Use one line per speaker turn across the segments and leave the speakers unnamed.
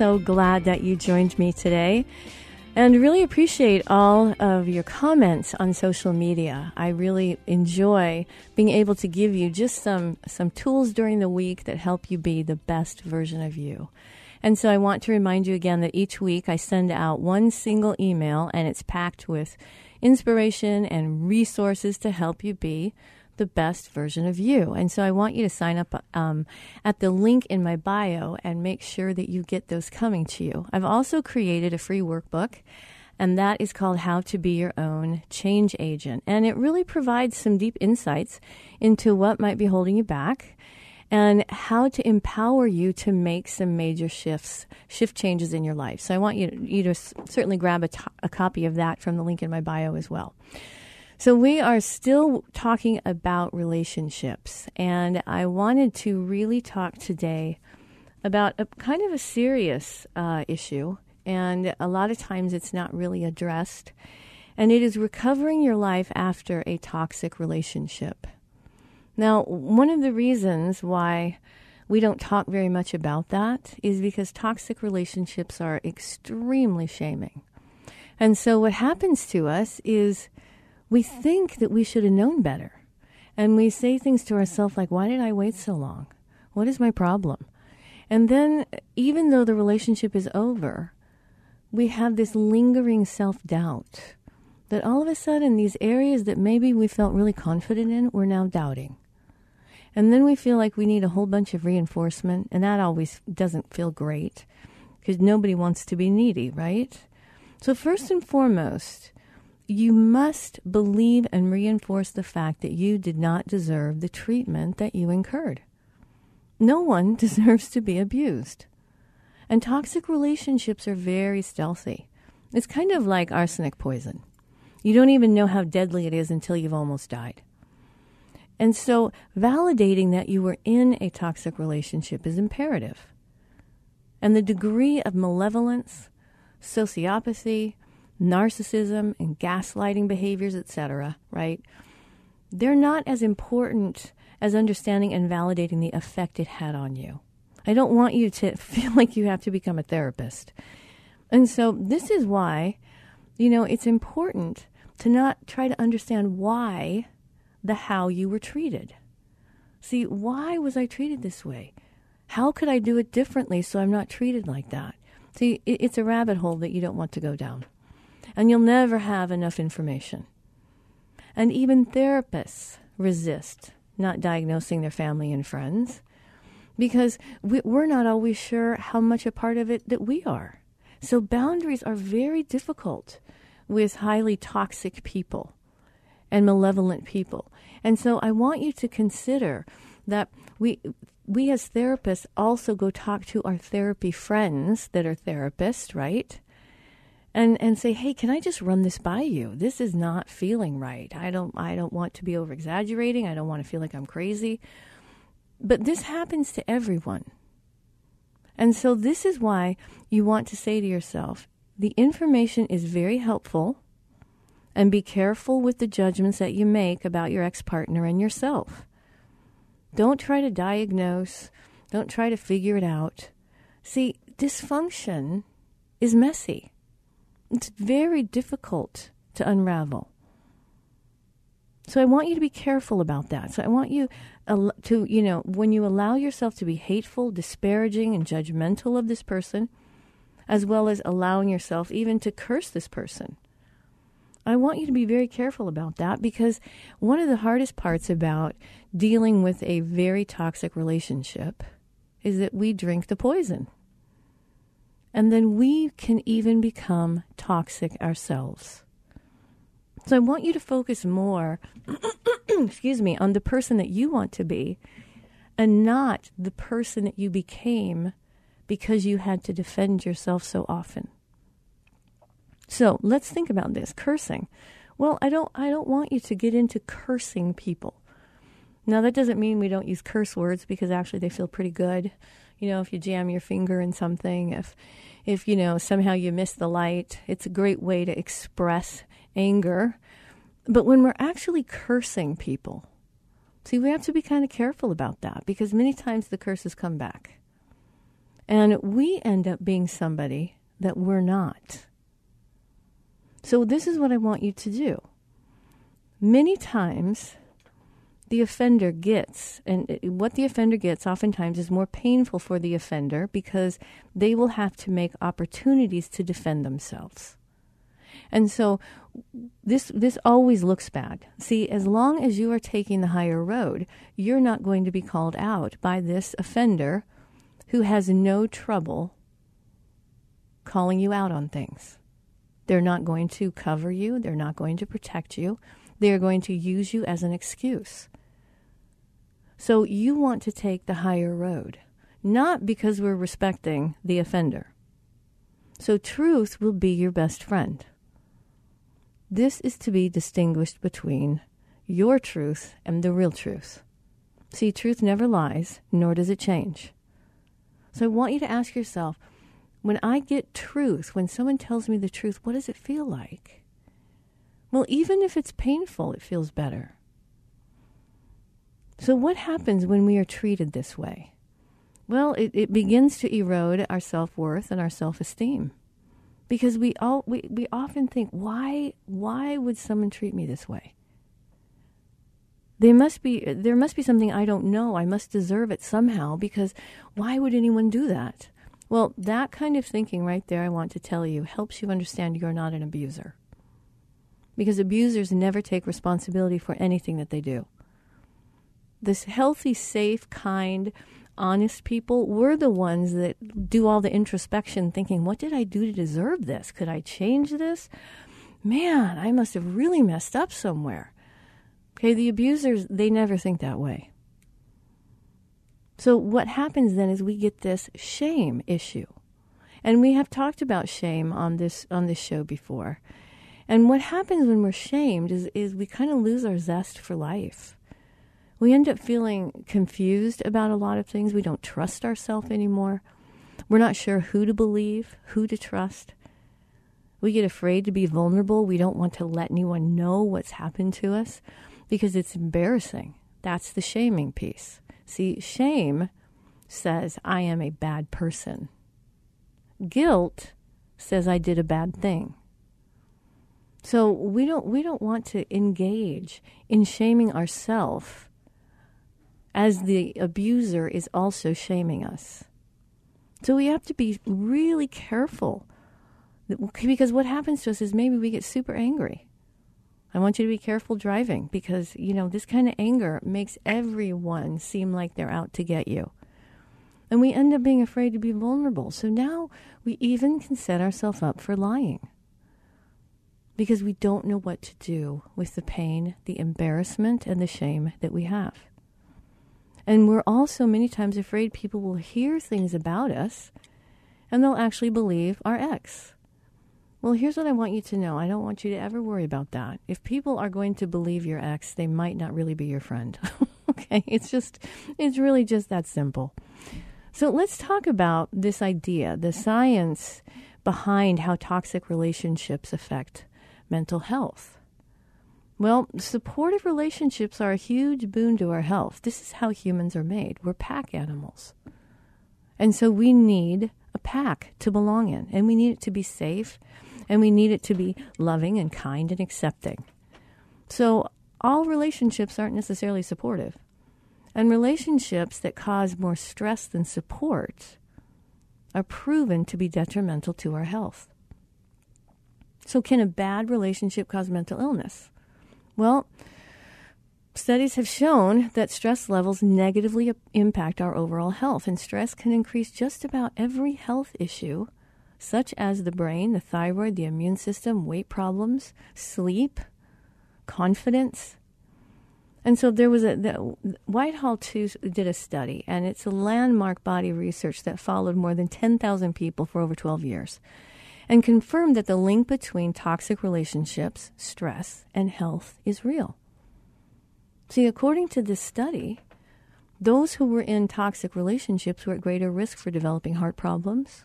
So glad that you joined me today and really appreciate all of your comments on social media. I really enjoy being able to give you just some, some tools during the week that help you be the best version of you. And so I want to remind you again that each week I send out one single email and it's packed with inspiration and resources to help you be the best version of you. And so I want you to sign up um, at the link in my bio and make sure that you get those coming to you. I've also created a free workbook. And that is called How to Be Your Own Change Agent. And it really provides some deep insights into what might be holding you back and how to empower you to make some major shifts, shift changes in your life. So I want you to, you to certainly grab a, copy of that from the link in my bio as well. So, we are still talking about relationships, and I wanted to really talk today about a kind of a serious uh, issue, and a lot of times it's not really addressed, and it is recovering your life after a toxic relationship. Now, one of the reasons why we don't talk very much about that is because toxic relationships are extremely shaming. And so, what happens to us is we think that we should have known better. And we say things to ourselves like, why did I wait so long? What is my problem? And then, even though the relationship is over, we have this lingering self doubt that all of a sudden, these areas that maybe we felt really confident in, we're now doubting. And then we feel like we need a whole bunch of reinforcement, and that always doesn't feel great because nobody wants to be needy, right? So, first and foremost, you must believe and reinforce the fact that you did not deserve the treatment that you incurred. No one deserves to be abused. And toxic relationships are very stealthy. It's kind of like arsenic poison. You don't even know how deadly it is until you've almost died. And so, validating that you were in a toxic relationship is imperative. And the degree of malevolence, sociopathy, narcissism and gaslighting behaviors, etc., right? They're not as important as understanding and validating the effect it had on you. I don't want you to feel like you have to become a therapist. And so this is why, you know, it's important to not try to understand why the how you were treated. See, why was I treated this way? How could I do it differently so I'm not treated like that? See, it's a rabbit hole that you don't want to go down and you'll never have enough information. And even therapists resist not diagnosing their family and friends because we, we're not always sure how much a part of it that we are. So boundaries are very difficult with highly toxic people and malevolent people. And so I want you to consider that we we as therapists also go talk to our therapy friends that are therapists, right? And and say, "Hey, can I just run this by you? This is not feeling right. I don't I don't want to be over exaggerating. I don't want to feel like I'm crazy." But this happens to everyone. And so this is why you want to say to yourself, the information is very helpful and be careful with the judgments that you make about your ex partner and yourself. Don't try to diagnose, don't try to figure it out. See, dysfunction is messy, it's very difficult to unravel. So I want you to be careful about that. So I want you to, you know, when you allow yourself to be hateful, disparaging, and judgmental of this person, as well as allowing yourself even to curse this person, I want you to be very careful about that because one of the hardest parts about dealing with a very toxic relationship is that we drink the poison. And then we can even become toxic ourselves. So I want you to focus more, excuse me, on the person that you want to be and not the person that you became because you had to defend yourself so often. So let's think about this cursing. Well, I don't, I don't want you to get into cursing people. Now, that doesn't mean we don't use curse words because actually they feel pretty good. You know, if you jam your finger in something, if, if you know, somehow you miss the light, it's a great way to express anger. But when we're actually cursing people, see, we have to be kind of careful about that because many times the curses come back. And we end up being somebody that we're not. So, this is what I want you to do. Many times, the offender gets, and what the offender gets oftentimes is more painful for the offender because they will have to make opportunities to defend themselves. And so this this always looks bad. See, as long as you are taking the higher road, you're not going to be called out by this offender who has no trouble calling you out on things. They're not going to cover you, they're not going to protect you. They're going to use you as an excuse. So you want to take the higher road, not because we're respecting the offender. So truth will be your best friend. This is to be distinguished between your truth and the real truth. See, truth never lies, nor does it change. So I want you to ask yourself when I get truth, when someone tells me the truth, what does it feel like? Well, even if it's painful, it feels better. So, what happens when we are treated this way? Well, it, it begins to erode our self worth and our self esteem. Because we all we, we often think, why why would someone treat me this way? They must be there must be something I don't know. I must deserve it somehow because why would anyone do that? Well, that kind of thinking right there, I want to tell you, helps you understand you're not an abuser. Because abusers never take responsibility for anything that they do. This healthy, safe, kind, honest people, we're the ones that do all the introspection, thinking, what did I do to deserve this? Could I change this? Man, I must have really messed up somewhere. Okay, the abusers, they never think that way. So what happens then is we get this shame issue. And we have talked about shame on this on this show before. And what happens when we're shamed is, is we kind of lose our zest for life. We end up feeling confused about a lot of things. We don't trust ourselves anymore. We're not sure who to believe, who to trust. We get afraid to be vulnerable. We don't want to let anyone know what's happened to us because it's embarrassing. That's the shaming piece. See, shame says, I am a bad person. Guilt says, I did a bad thing. So we don't, we don't want to engage in shaming ourselves as the abuser is also shaming us. So we have to be really careful because what happens to us is maybe we get super angry I want you to be careful driving because, you know, this kind of anger makes everyone seem like they're out to get you. And we end up being afraid to be vulnerable. So now we even can set ourselves up for lying because we don't know what to do with the pain, the embarrassment, and the shame that we have. And we're also many times afraid people will hear things about us and they'll actually believe our ex. Well, here's what I want you to know. I don't want you to ever worry about that. If people are going to believe your ex, they might not really be your friend. okay? It's just, it's really just that simple. So let's talk about this idea, the science behind how toxic relationships affect mental health. Well, supportive relationships are a huge boon to our health. This is how humans are made. We're pack animals. And so we need a pack to belong in, and we need it to be safe and we need it to be loving and kind and accepting. So, all relationships aren't necessarily supportive. And relationships that cause more stress than support are proven to be detrimental to our health. So, can a bad relationship cause mental illness? Well, studies have shown that stress levels negatively impact our overall health, and stress can increase just about every health issue such as the brain, the thyroid, the immune system, weight problems, sleep, confidence. And so there was a the, Whitehall II did a study, and it's a landmark body of research that followed more than 10,000 people for over 12 years, and confirmed that the link between toxic relationships, stress, and health is real. See, according to this study, those who were in toxic relationships were at greater risk for developing heart problems,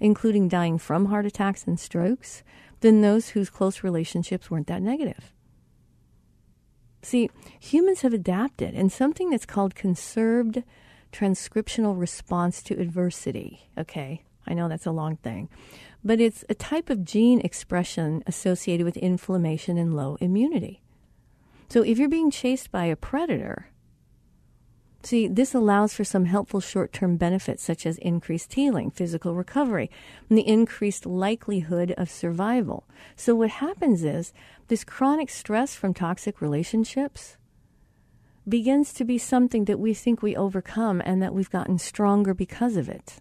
including dying from heart attacks and strokes, than those whose close relationships weren't that negative. See, humans have adapted and something that's called conserved transcriptional response to adversity. Okay, I know that's a long thing, but it's a type of gene expression associated with inflammation and low immunity. So if you're being chased by a predator, See, this allows for some helpful short term benefits such as increased healing, physical recovery, and the increased likelihood of survival. So, what happens is this chronic stress from toxic relationships begins to be something that we think we overcome and that we've gotten stronger because of it.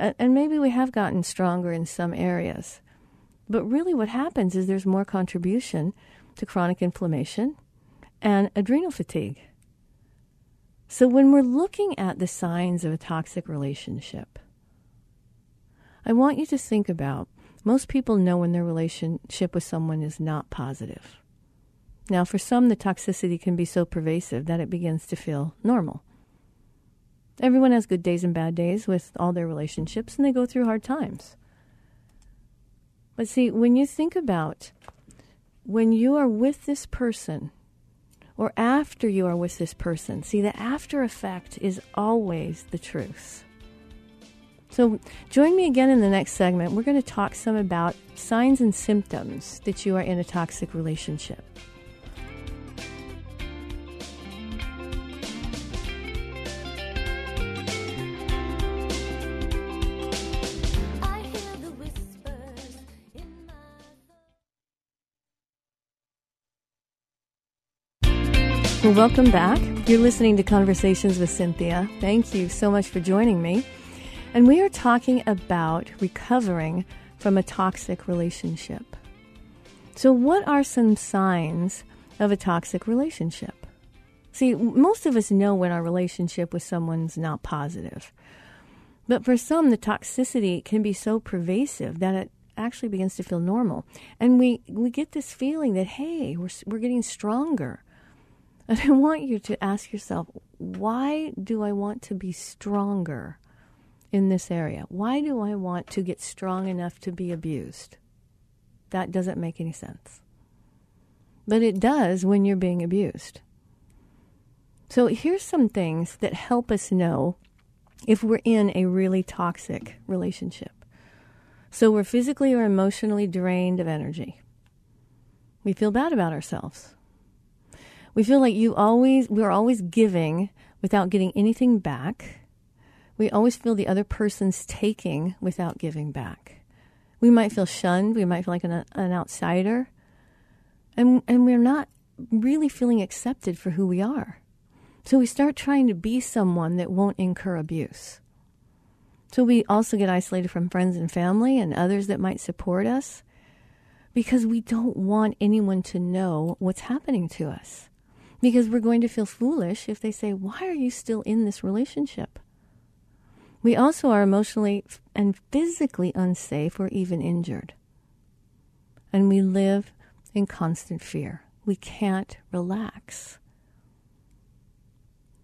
And maybe we have gotten stronger in some areas. But really, what happens is there's more contribution to chronic inflammation and adrenal fatigue. So, when we're looking at the signs of a toxic relationship, I want you to think about most people know when their relationship with someone is not positive. Now, for some, the toxicity can be so pervasive that it begins to feel normal. Everyone has good days and bad days with all their relationships, and they go through hard times. But see, when you think about when you are with this person or after you are with this person. See, the after effect is always the truth. So, join me again in the next segment. We're going to talk some about signs and symptoms that you are in a toxic relationship. Well, welcome back. You're listening to Conversations with Cinthia. Thank you so much for joining me. And we are talking about recovering from a toxic relationship. So, what are some signs of a toxic relationship? See, most of us know when our relationship with someone's not positive. But for some, the toxicity can be so pervasive that it actually begins to feel normal. And we, we get this feeling that, hey, we're, we're getting stronger and I want you to ask yourself why do I want to be stronger in this area? Why do I want to get strong enough to be abused? That doesn't make any sense. But it does when you're being abused. So here's some things that help us know if we're in a really toxic relationship. So we're physically or emotionally drained of energy. We feel bad about ourselves we feel like you always we're always giving without getting anything back. We always feel the other person's taking without giving back. We might feel shunned. We might feel like an, an outsider, and and we're not really feeling accepted for who we are. So we start trying to be someone that won't incur abuse. So we also get isolated from friends and family and others that might support us because we don't want anyone to know what's happening to us. Because we're going to feel foolish if they say, Why are you still in this relationship? We also are emotionally and physically unsafe or even injured. And we live in constant fear. We can't relax.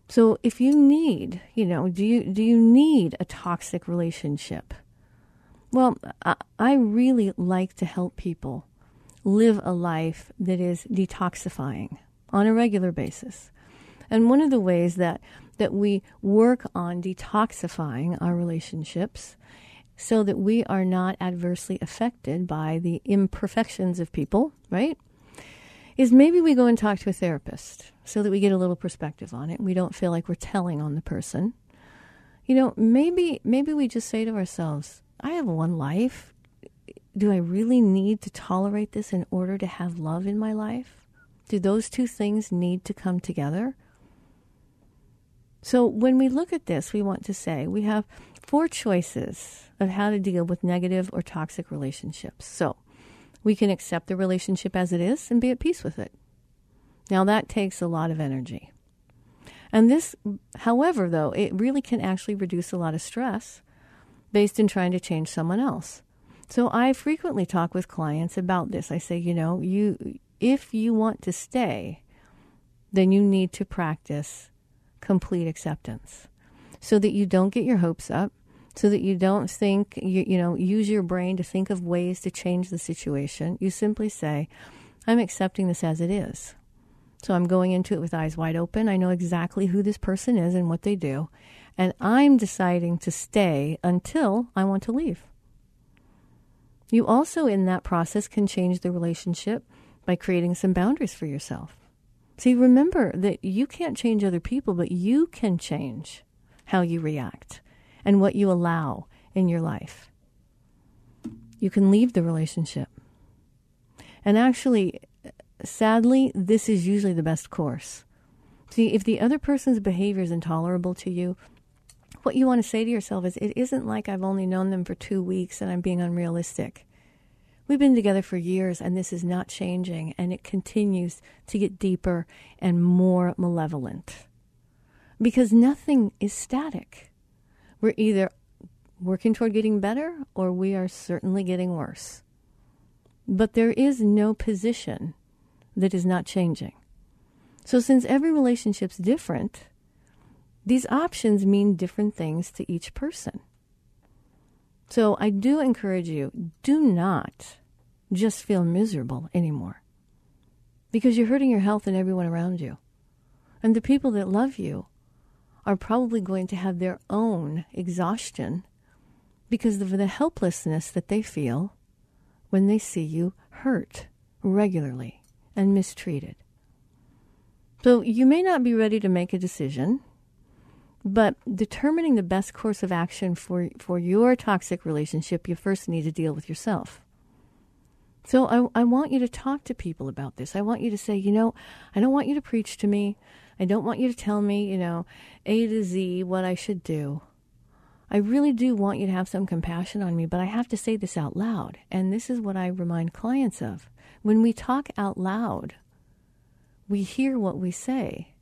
So if you need, you know, do you do you need a toxic relationship? Well, I, really like to help people live a life that is detoxifying on a regular basis. And one of the ways that that we work on detoxifying our relationships so that we are not adversely affected by the imperfections of people, right? Is maybe we go and talk to a therapist so that we get a little perspective on it. We don't feel like we're telling on the person. You know, maybe maybe we just say to ourselves, I have one life. Do I really need to tolerate this in order to have love in my life? Do those two things need to come together? So when we look at this, we want to say we have four choices of how to deal with negative or toxic relationships. So we can accept the relationship as it is and be at peace with it. Now that takes a lot of energy. And this, however, though, it really can actually reduce a lot of stress based in trying to change someone else. So I frequently talk with clients about this. I say, you know, you if you want to stay, then you need to practice complete acceptance so that you don't get your hopes up, so that you don't think, you, you know, use your brain to think of ways to change the situation. You simply say, I'm accepting this as it is. So I'm going into it with eyes wide open. I know exactly who this person is and what they do. And I'm deciding to stay until I want to leave. You also, in that process, can change the relationship by creating some boundaries for yourself. See, remember that you can't change other people, but you can change how you react and what you allow in your life. You can leave the relationship. And actually, sadly, this is usually the best course. See, if the other person's behavior is intolerable to you, what you want to say to yourself is, it isn't like I've only known them for two weeks and I'm being unrealistic. We've been together for years and this is not changing and it continues to get deeper and more malevolent. Because nothing is static. We're either working toward getting better or we are certainly getting worse. But there is no position that is not changing. So, since every relationship's different, these options mean different things to each person. So I do encourage you do not just feel miserable anymore because you're hurting your health and everyone around you. And the people that love you are probably going to have their own exhaustion because of the helplessness that they feel when they see you hurt regularly and mistreated. So you may not be ready to make a decision but determining the best course of action for, for your toxic relationship, you first need to deal with yourself. So I, I want you to talk to people about this. I want you to say, you know, I don't want you to preach to me. I don't want you to tell me, you know, A to Z what I should do. I really do want you to have some compassion on me, but I have to say this out loud. And this is what I remind clients of. When we talk out loud, we hear what we say.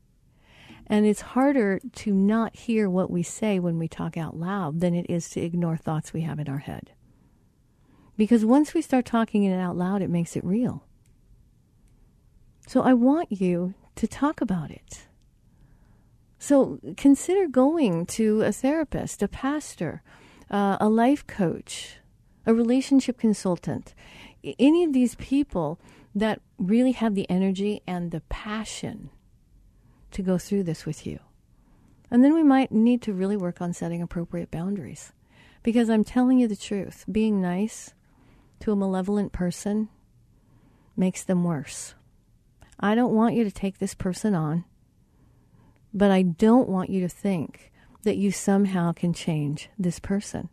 And it's harder to not hear what we say when we talk out loud than it is to ignore thoughts we have in our head. Because once we start talking it out loud, it makes it real. So I want you to talk about it. So consider going to a therapist, a pastor, uh, a life coach, a relationship consultant, any of these people that really have the energy and the passion to go through this with you. And then we might need to really work on setting appropriate boundaries. Because I'm telling you the truth, being nice to a malevolent person makes them worse. I don't want you to take this person on, but I don't want you to think that you somehow can change this person.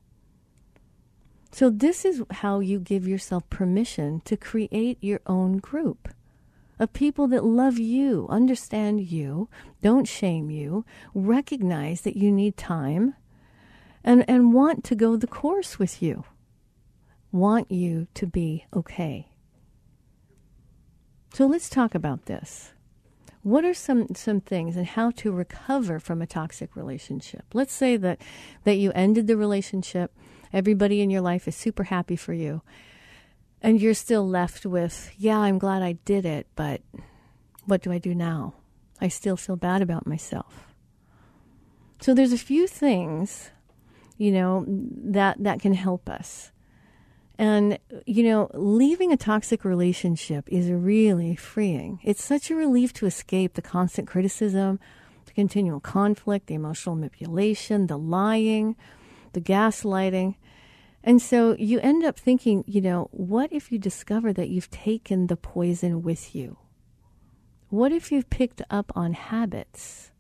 So, this is how you give yourself permission to create your own group of people that love you, understand you, don't shame you, recognize that you need time, and, and want to go the course with you, want you to be okay. So let's talk about this. What are some, some things and how to recover from a toxic relationship? Let's say that, that you ended the relationship, everybody in your life is super happy for you, and you're still left with, yeah, I'm glad I did it, but what do I do now? I still feel bad about myself. So there's a few things, you know, that that can help us. And, you know, leaving a toxic relationship is really freeing. It's such a relief to escape the constant criticism, the continual conflict, the emotional manipulation, the lying, the gaslighting. And so you end up thinking, you know, what if you discover that you've taken the poison with you? What if you've picked up on habits?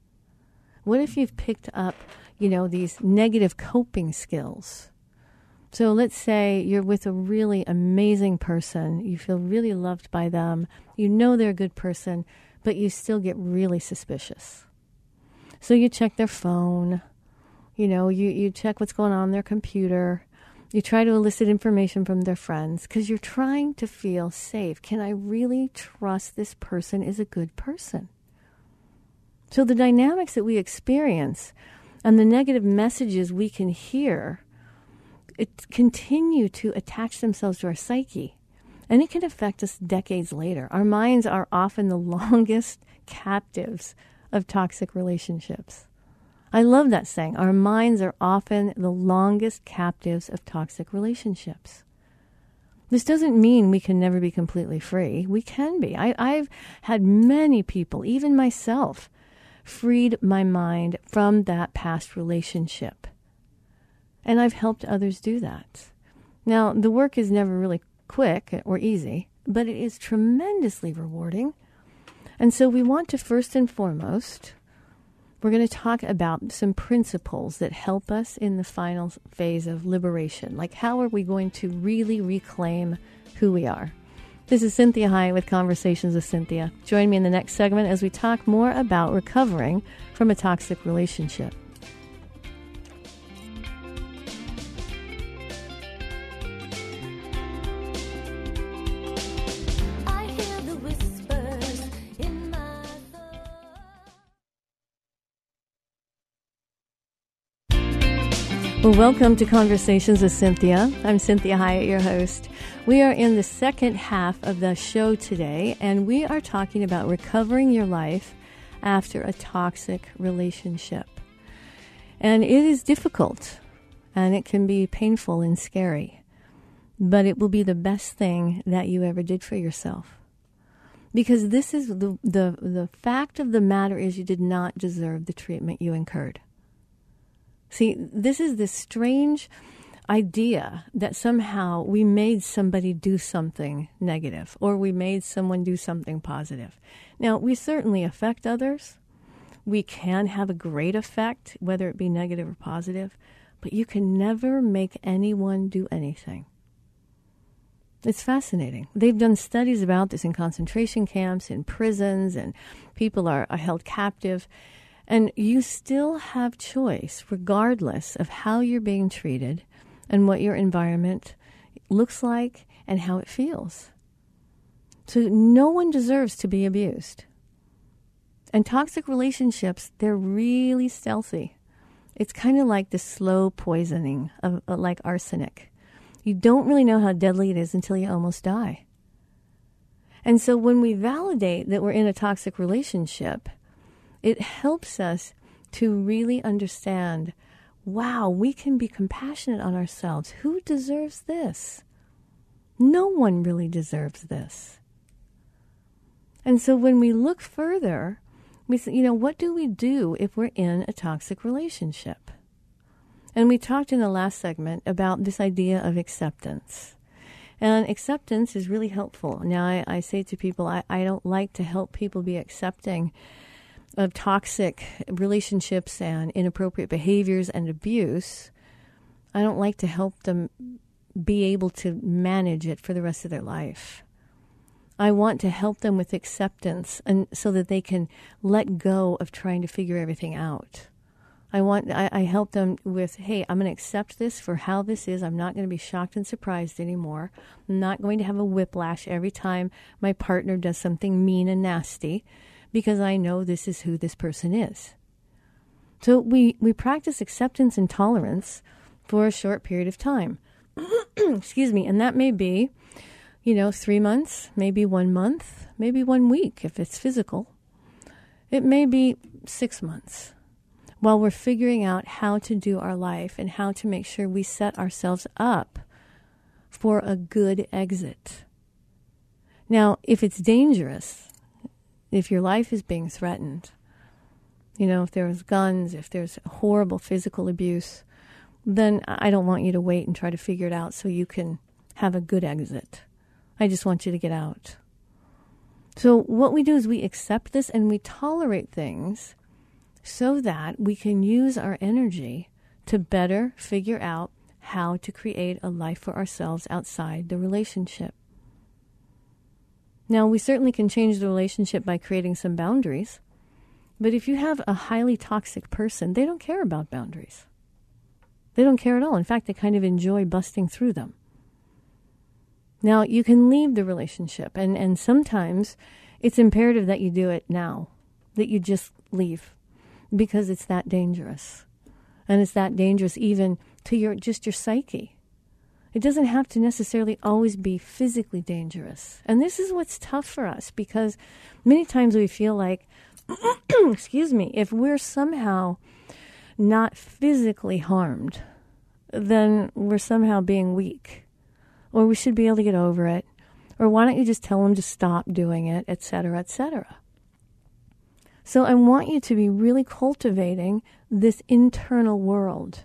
What if you've picked up, you know, these negative coping skills? So let's say you're with a really amazing person, you feel really loved by them, you know they're a good person, but you still get really suspicious. So you check their phone, you know, you, you check what's going on, their computer, you try to elicit information from their friends because you're trying to feel safe. Can I really trust this person is a good person? So the dynamics that we experience and the negative messages we can hear it continue to attach themselves to our psyche. And it can affect us decades later. Our minds are often the longest captives of toxic relationships. I love that saying. Our minds are often the longest captives of toxic relationships. This doesn't mean we can never be completely free. We can be. I, have had many people, even myself, freed my mind from that past relationship. And I've helped others do that. Now, the work is never really quick or easy, but it is tremendously rewarding. And so we want to first and foremost, we're going to talk about some principles that help us in the final phase of liberation. Like, how are we going to really reclaim who we are? This is Cinthia Hiett with Conversations with Cinthia. Join me in the next segment as we talk more about recovering from a toxic relationship. Well, welcome to Conversations with Cinthia. I'm Cinthia Hiett, your host. We are in the second half of the show today, and we are talking about recovering your life after a toxic relationship. And it is difficult, and it can be painful and scary, but it will be the best thing that you ever did for yourself. Because this is the, the, the fact of the matter is you did not deserve the treatment you incurred. See, this is this strange idea that somehow we made somebody do something negative or we made someone do something positive. Now, we certainly affect others. We can have a great effect, whether it be negative or positive, but you can never make anyone do anything. It's fascinating. They've done studies about this in concentration camps, in prisons, and people are, are held captive. And you still have choice, regardless of how you're being treated and what your environment looks like and how it feels. So no one deserves to be abused. And toxic relationships, they're really stealthy. It's kind of like the slow poisoning of uh, like arsenic. You don't really know how deadly it is until you almost die. And so when we validate that we're in a toxic relationship, it helps us to really understand wow, we can be compassionate on ourselves. Who deserves this? No one really deserves this. And so when we look further, we say, you know, what do we do if we're in a toxic relationship? And we talked in the last segment about this idea of acceptance. And acceptance is really helpful. Now, I, I say to people, I, I don't like to help people be accepting of toxic relationships and inappropriate behaviors and abuse, I don't like to help them be able to manage it for the rest of their life. I want to help them with acceptance and so that they can let go of trying to figure everything out. I want I, I help them with, hey, I'm going to accept this for how this is. I'm not going to be shocked and surprised anymore. I'm not going to have a whiplash every time my partner does something mean and nasty because I know this is who this person is. So we, we practice acceptance and tolerance for a short period of time. Excuse me, and that may be, you know, three months, maybe one month, maybe one week if it's physical. It may be six months while we're figuring out how to do our life and how to make sure we set ourselves up for a good exit. Now, if it's dangerous, if your life is being threatened, you know, if there's guns, if there's horrible physical abuse, then I don't want you to wait and try to figure it out so you can have a good exit. I just want you to get out. So, what we do is we accept this and we tolerate things so that we can use our energy to better figure out how to create a life for ourselves outside the relationship. Now, we certainly can change the relationship by creating some boundaries, but if you have a highly toxic person, they don't care about boundaries. They don't care at all. In fact, they kind of enjoy busting through them. Now, you can leave the relationship, and, and sometimes it's imperative that you do it now, that you just leave because it's that dangerous. And it's that dangerous even to your just your psyche. It doesn't have to necessarily always be physically dangerous. And this is what's tough for us because many times we feel like excuse me, if we're somehow not physically harmed, then we're somehow being weak. Or we should be able to get over it. Or why don't you just tell them to stop doing it, etc., etc. So I want you to be really cultivating this internal world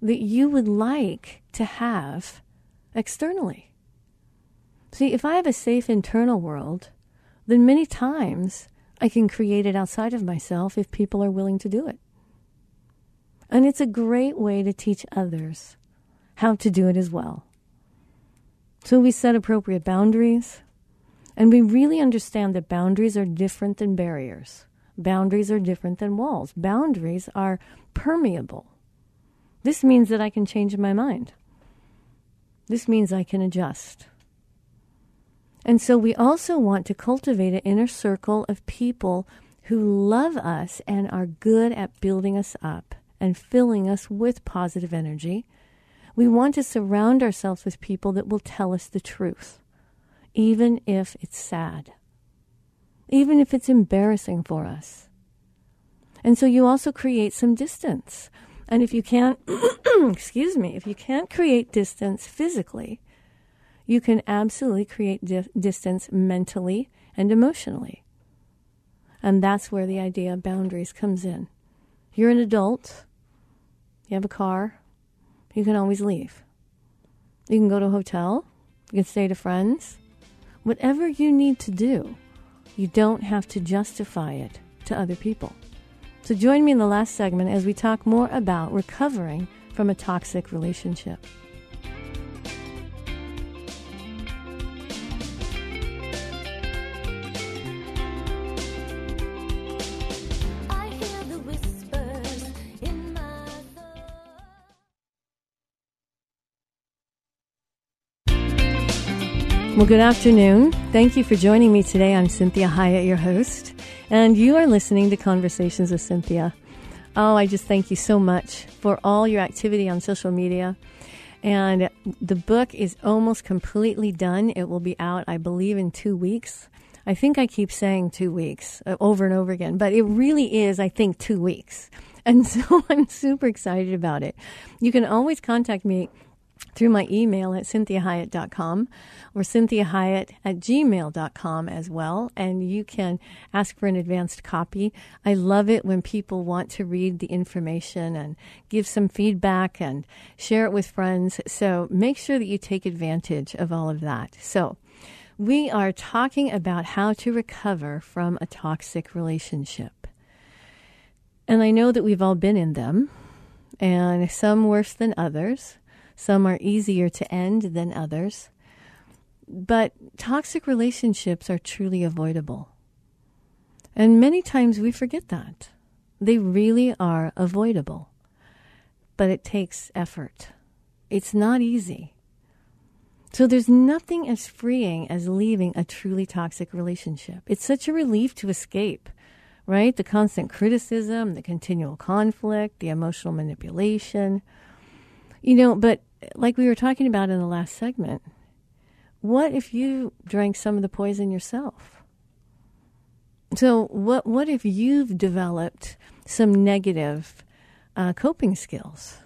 that you would like to have externally. See, if I have a safe internal world, then many times I can create it outside of myself if people are willing to do it. And it's a great way to teach others how to do it as well. So we set appropriate boundaries, and we really understand that boundaries are different than barriers. Boundaries are different than walls. Boundaries are permeable. This means that I can change my mind. This means I can adjust. And so we also want to cultivate an inner circle of people who love us and are good at building us up and filling us with positive energy. We want to surround ourselves with people that will tell us the truth, even if it's sad even if it's embarrassing for us. And so you also create some distance. And if you can't, excuse me, if you can't create distance physically, you can absolutely create di- distance mentally and emotionally. And that's where the idea of boundaries comes in. You're an adult, you have a car, you can always leave. You can go to a hotel, you can stay to friends, whatever you need to do you don't have to justify it to other people. So join me in the last segment as we talk more about recovering from a toxic relationship. Well, good afternoon. Thank you for joining me today. I'm Cinthia Hiett, your host, and you are listening to Conversations with Cinthia. Oh, I just thank you so much for all your activity on social media. And the book is almost completely done. It will be out, I believe, in two weeks. I think I keep saying two weeks uh, over and over again, but it really is, I think, two weeks. And so I'm super excited about it. You can always contact me through my email at cinthiahiett.com or cynthiahiett at gmail.com as well. And you can ask for an advanced copy. I love it when people want to read the information and give some feedback and share it with friends. So make sure that you take advantage of all of that. So we are talking about how to recover from a toxic relationship. And I know that we've all been in them, and some worse than others. Some are easier to end than others. But toxic relationships are truly avoidable. And many times we forget that. They really are avoidable. But it takes effort. It's not easy. So there's nothing as freeing as leaving a truly toxic relationship. It's such a relief to escape, right? The constant criticism, the continual conflict, the emotional manipulation. You know, but like we were talking about in the last segment, what if you drank some of the poison yourself? So what what if you've developed some negative uh, coping skills?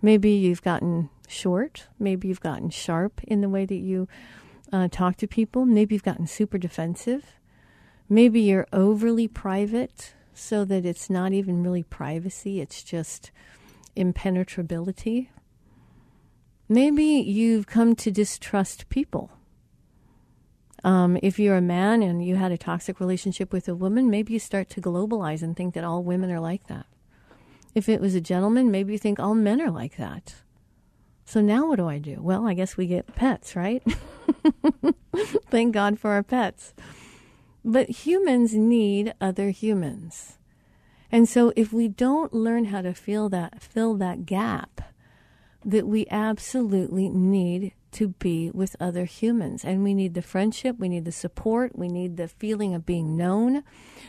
Maybe you've gotten short. Maybe you've gotten sharp in the way that you uh, talk to people. Maybe you've gotten super defensive. Maybe you're overly private so that it's not even really privacy, it's just impenetrability. Maybe you've come to distrust people. Um, if you're a man and you had a toxic relationship with a woman, maybe you start to globalize and think that all women are like that. If it was a gentleman, maybe you think all men are like that. So now what do I do? Well, I guess we get pets, right? Thank God for our pets. But humans need other humans. And so if we don't learn how to feel that fill that gap, that we absolutely need to be with other humans. And we need the friendship, we need the support, we need the feeling of being known,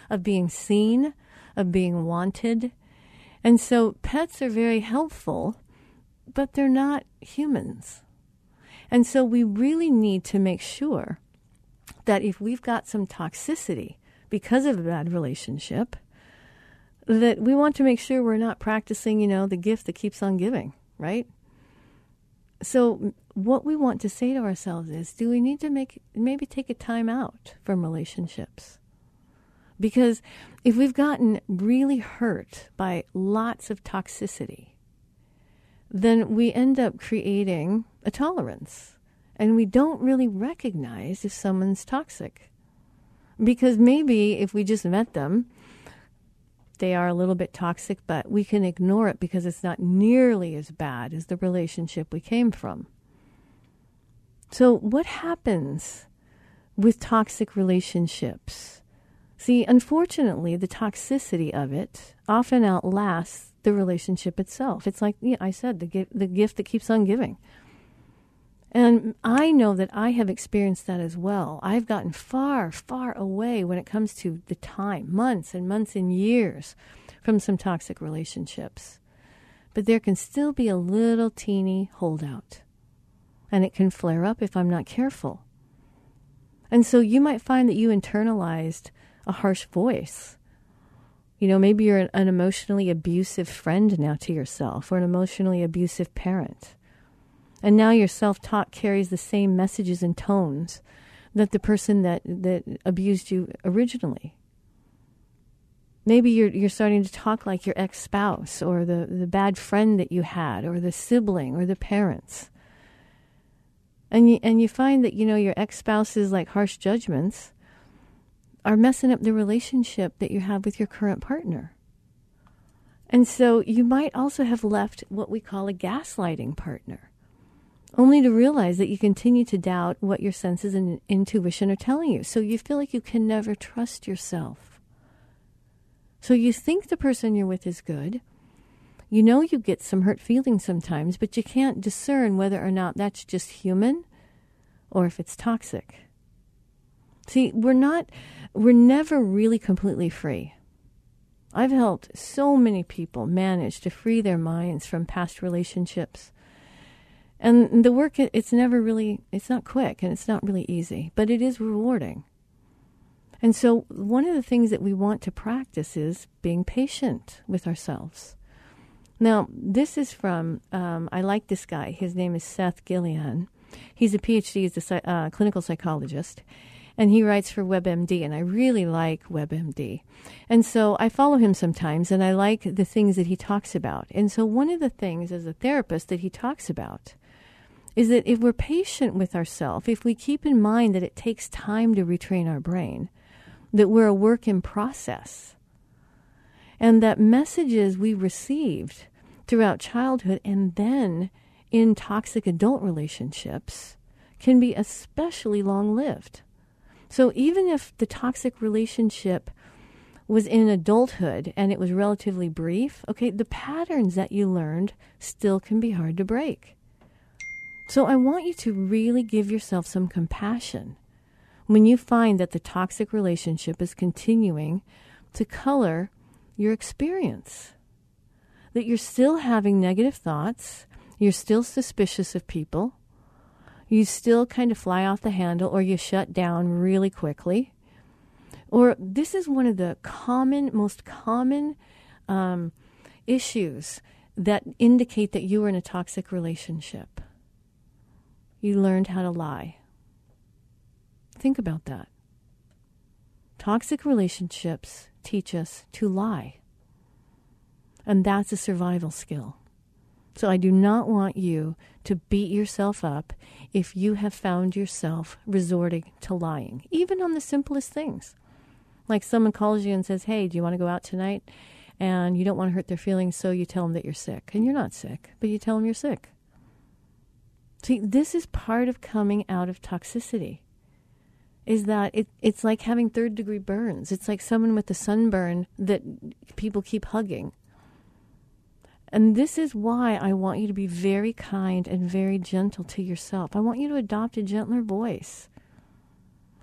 of being seen, of being wanted. And so pets are very helpful, but they're not humans. And so we really need to make sure that if we've got some toxicity because of a bad relationship, that we want to make sure we're not practicing, you know, the gift that keeps on giving, right? So what we want to say to ourselves is do we need to make maybe take a time out from relationships? Because if we've gotten really hurt by lots of toxicity then we end up creating a tolerance. And we don't really recognize if someone's toxic. Because maybe if we just met them they are a little bit toxic but we can ignore it because it's not nearly as bad as the relationship we came from so, what happens with toxic relationships? See, unfortunately, the toxicity of it often outlasts the relationship itself. It's like yeah, I said, the the gift that keeps on giving. And I know that I have experienced that as well. I've gotten far, far away when it comes to the time, months and months and years from some toxic relationships. But there can still be a little teeny holdout and it can flare up if I'm not careful. And so you might find that you internalized a harsh voice. You know, maybe you're an, an emotionally abusive friend now to yourself or an emotionally abusive parent. And now your self talk carries the same messages and tones that the person that, that abused you originally. Maybe you're, you're starting to talk like your ex spouse or the, the bad friend that you had or the sibling or the parents and you, and you find that you know your ex-spouse's like harsh judgments are messing up the relationship that you have with your current partner. And so you might also have left what we call a gaslighting partner, only to realize that you continue to doubt what your senses and intuition are telling you. So you feel like you can never trust yourself. So you think the person you're with is good. You know you get some hurt feelings sometimes, but you can't discern whether or not that's just human or if it's toxic. See, we're not, we're never really completely free. I've helped so many people manage to free their minds from past relationships. And the work, it's never really, it's not quick and it's not really easy, but it is rewarding. And so, one of the things that we want to practice is being patient with ourselves. Now, this is from, um, I like this guy. His name is Seth Gillihan. He's a PhD, he's a uh, clinical psychologist, and he writes for WebMD, and I really like WebMD. And so I follow him sometimes, and I like the things that he talks about. And so one of the things as a therapist that he talks about is that if we're patient with ourselves, if we keep in mind that it takes time to retrain our brain, that we're a work in process, and that messages we received throughout childhood and then in toxic adult relationships can be especially long lived. So even if the toxic relationship was in adulthood and it was relatively brief, okay, the patterns that you learned still can be hard to break. So I want you to really give yourself some compassion when you find that the toxic relationship is continuing to color your experience. That you're still having negative thoughts, you're still suspicious of people, you still kind of fly off the handle or you shut down really quickly. Or this is one of the common, most common um, issues that indicate that you are in a toxic relationship. You learned how to lie. Think about that. Toxic relationships teach us to lie. And that's a survival skill. So I do not want you to beat yourself up if you have found yourself resorting to lying, even on the simplest things. Like someone calls you and says, Hey, do you want to go out tonight? And you don't want to hurt their feelings, so you tell them that you're sick. And you're not sick, but you tell them you're sick. See, this is part of coming out of toxicity. Is that it, it's like having third degree burns. It's like someone with a sunburn that people keep hugging. And this is why I want you to be very kind and very gentle to yourself. I want you to adopt a gentler voice.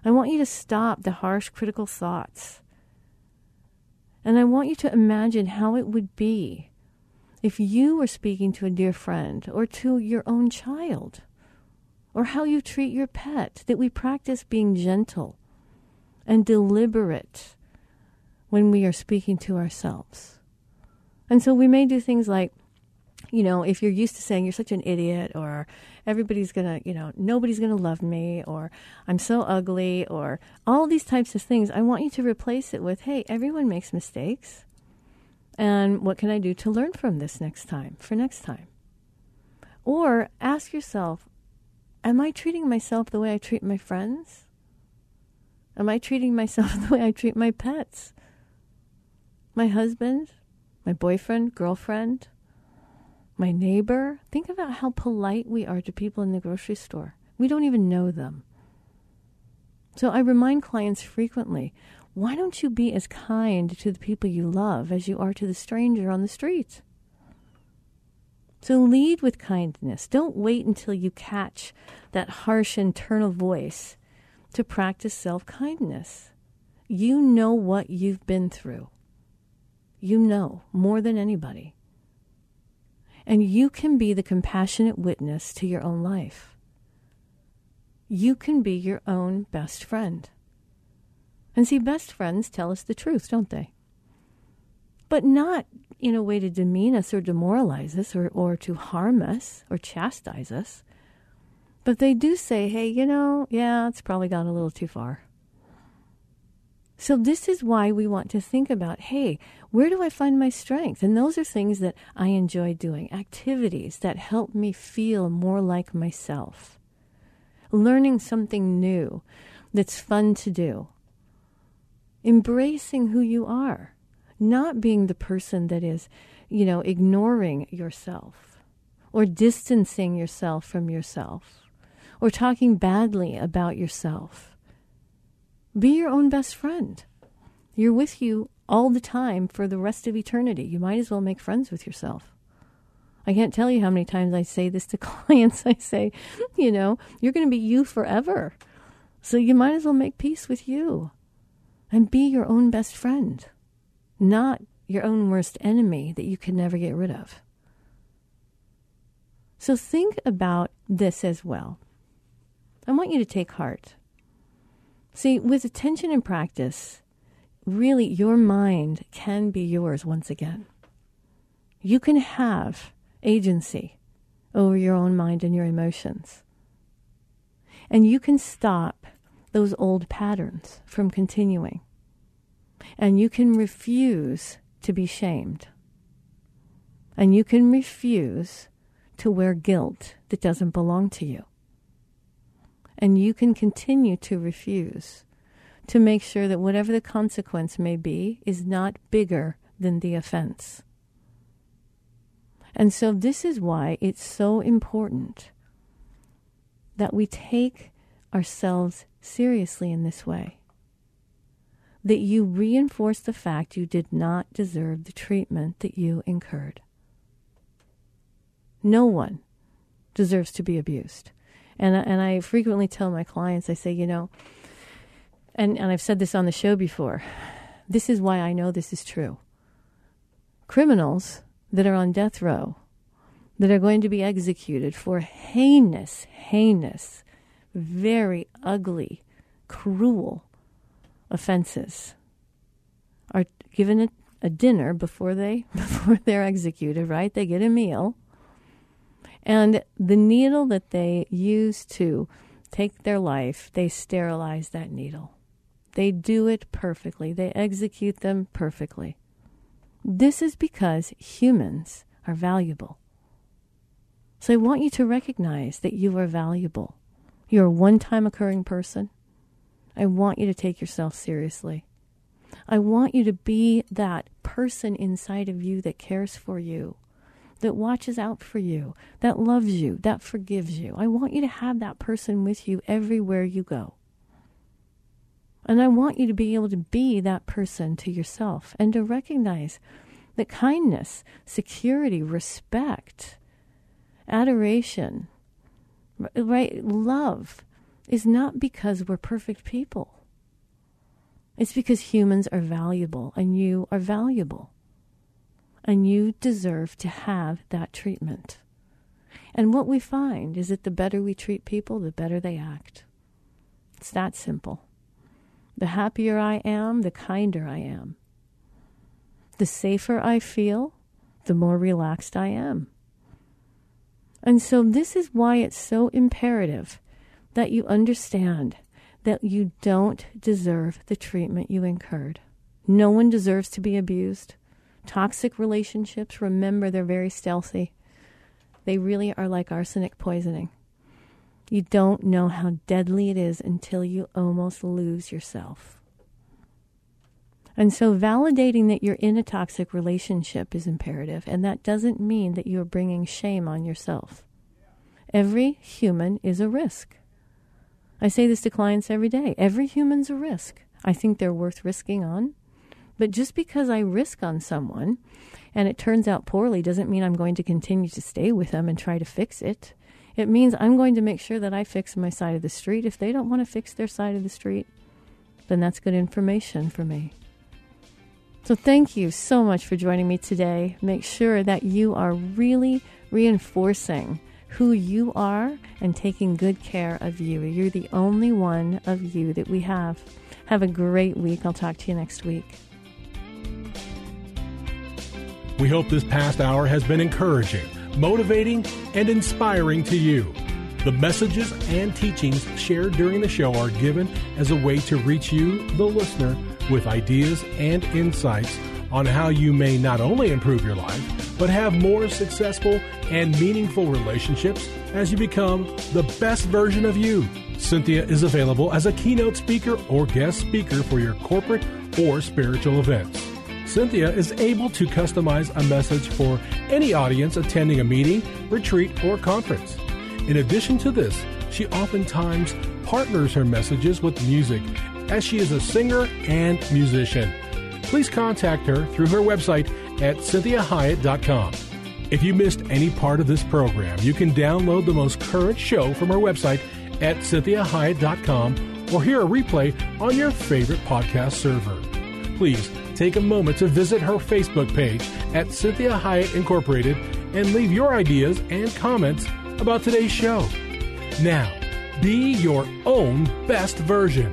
I want you to stop the harsh, critical thoughts. And I want you to imagine how it would be if you were speaking to a dear friend or to your own child, or how you treat your pet, that we practice being gentle and deliberate when we are speaking to ourselves. And so we may do things like, you know, if you're used to saying you're such an idiot or everybody's going to, you know, nobody's going to love me or I'm so ugly or all these types of things, I want you to replace it with, hey, everyone makes mistakes. And what can I do to learn from this next time, for next time? Or ask yourself, am I treating myself the way I treat my friends? Am I treating myself the way I treat my pets? My husband? My boyfriend? Girlfriend? My neighbor? Think about how polite we are to people in the grocery store. We don't even know them. So I remind clients frequently why don't you be as kind to the people you love as you are to the stranger on the street? So lead with kindness. Don't wait until you catch that harsh internal voice to practice self kindness. You know what you've been through. You know more than anybody. And you can be the compassionate witness to your own life. You can be your own best friend. And see, best friends tell us the truth, don't they? But not in a way to demean us or demoralize us or, or to harm us or chastise us. But they do say, hey, you know, yeah, it's probably gone a little too far. So, this is why we want to think about hey, where do I find my strength? And those are things that I enjoy doing, activities that help me feel more like myself, learning something new that's fun to do, embracing who you are, not being the person that is, you know, ignoring yourself or distancing yourself from yourself or talking badly about yourself. Be your own best friend. You're with you all the time for the rest of eternity. You might as well make friends with yourself. I can't tell you how many times I say this to clients. I say, you know, you're going to be you forever. So you might as well make peace with you and be your own best friend, not your own worst enemy that you can never get rid of. So think about this as well. I want you to take heart. See, with attention and practice, really your mind can be yours once again. You can have agency over your own mind and your emotions. And you can stop those old patterns from continuing. And you can refuse to be shamed. And you can refuse to wear guilt that doesn't belong to you. And you can continue to refuse to make sure that whatever the consequence may be is not bigger than the offense. And so, this is why it's so important that we take ourselves seriously in this way. That you reinforce the fact you did not deserve the treatment that you incurred. No one deserves to be abused. And, and I frequently tell my clients, I say, you know, and, and I've said this on the show before, this is why I know this is true. Criminals that are on death row, that are going to be executed for heinous, heinous, very ugly, cruel offenses, are given a, a dinner before they before they're executed. Right? They get a meal and the needle that they use to take their life, they sterilize that needle. They do it perfectly, they execute them perfectly. This is because humans are valuable. So I want you to recognize that you are valuable. You're a one time occurring person. I want you to take yourself seriously. I want you to be that person inside of you that cares for you, that watches out for you, that loves you, that forgives you. I want you to have that person with you everywhere you go. And I want you to be able to be that person to yourself and to recognize that kindness, security, respect, adoration, right, love is not because we're perfect people. It's because humans are valuable and you are valuable and you deserve to have that treatment. And what we find is that the better we treat people, the better they act. It's that simple. The happier I am, the kinder I am. The safer I feel, the more relaxed I am. And so, this is why it's so imperative that you understand that you don't deserve the treatment you incurred. No one deserves to be abused. Toxic relationships, remember, they're very stealthy. They really are like arsenic poisoning. You don't know how deadly it is until you almost lose yourself. And so, validating that you're in a toxic relationship is imperative, and that doesn't mean that you're bringing shame on yourself. Every human is a risk. I say this to clients every day. Every human's a risk. I think they're worth risking on. But just because I risk on someone and it turns out poorly doesn't mean I'm going to continue to stay with them and try to fix it. It means I'm going to make sure that I fix my side of the street. If they don't want to fix their side of the street, then that's good information for me. So, thank you so much for joining me today. Make sure that you are really reinforcing who you are and taking good care of you. You're the only one of you that we have. Have a great week. I'll talk to you next week.
We hope this past hour has been encouraging, motivating, and inspiring to you. The messages and teachings shared during the show are given as a way to reach you, the listener, with ideas and insights on how you may not only improve your life, but have more successful and meaningful relationships as you become the best version of you. Cinthia is available as a keynote speaker or guest speaker for your corporate or spiritual events. Cinthia is able to customize a message for any audience attending a meeting, retreat, or conference. In addition to this, she oftentimes partners her messages with music, as she is a singer and musician. Please contact her through her website at cinthiahiett.com. If you missed any part of this program, you can download the most current show from her website at cinthiahiett.com or hear a replay on your favorite podcast server. Please take a moment to visit her Facebook page at Cinthia Hiett Incorporated and leave your ideas and comments about today's show. Now, be your own best version.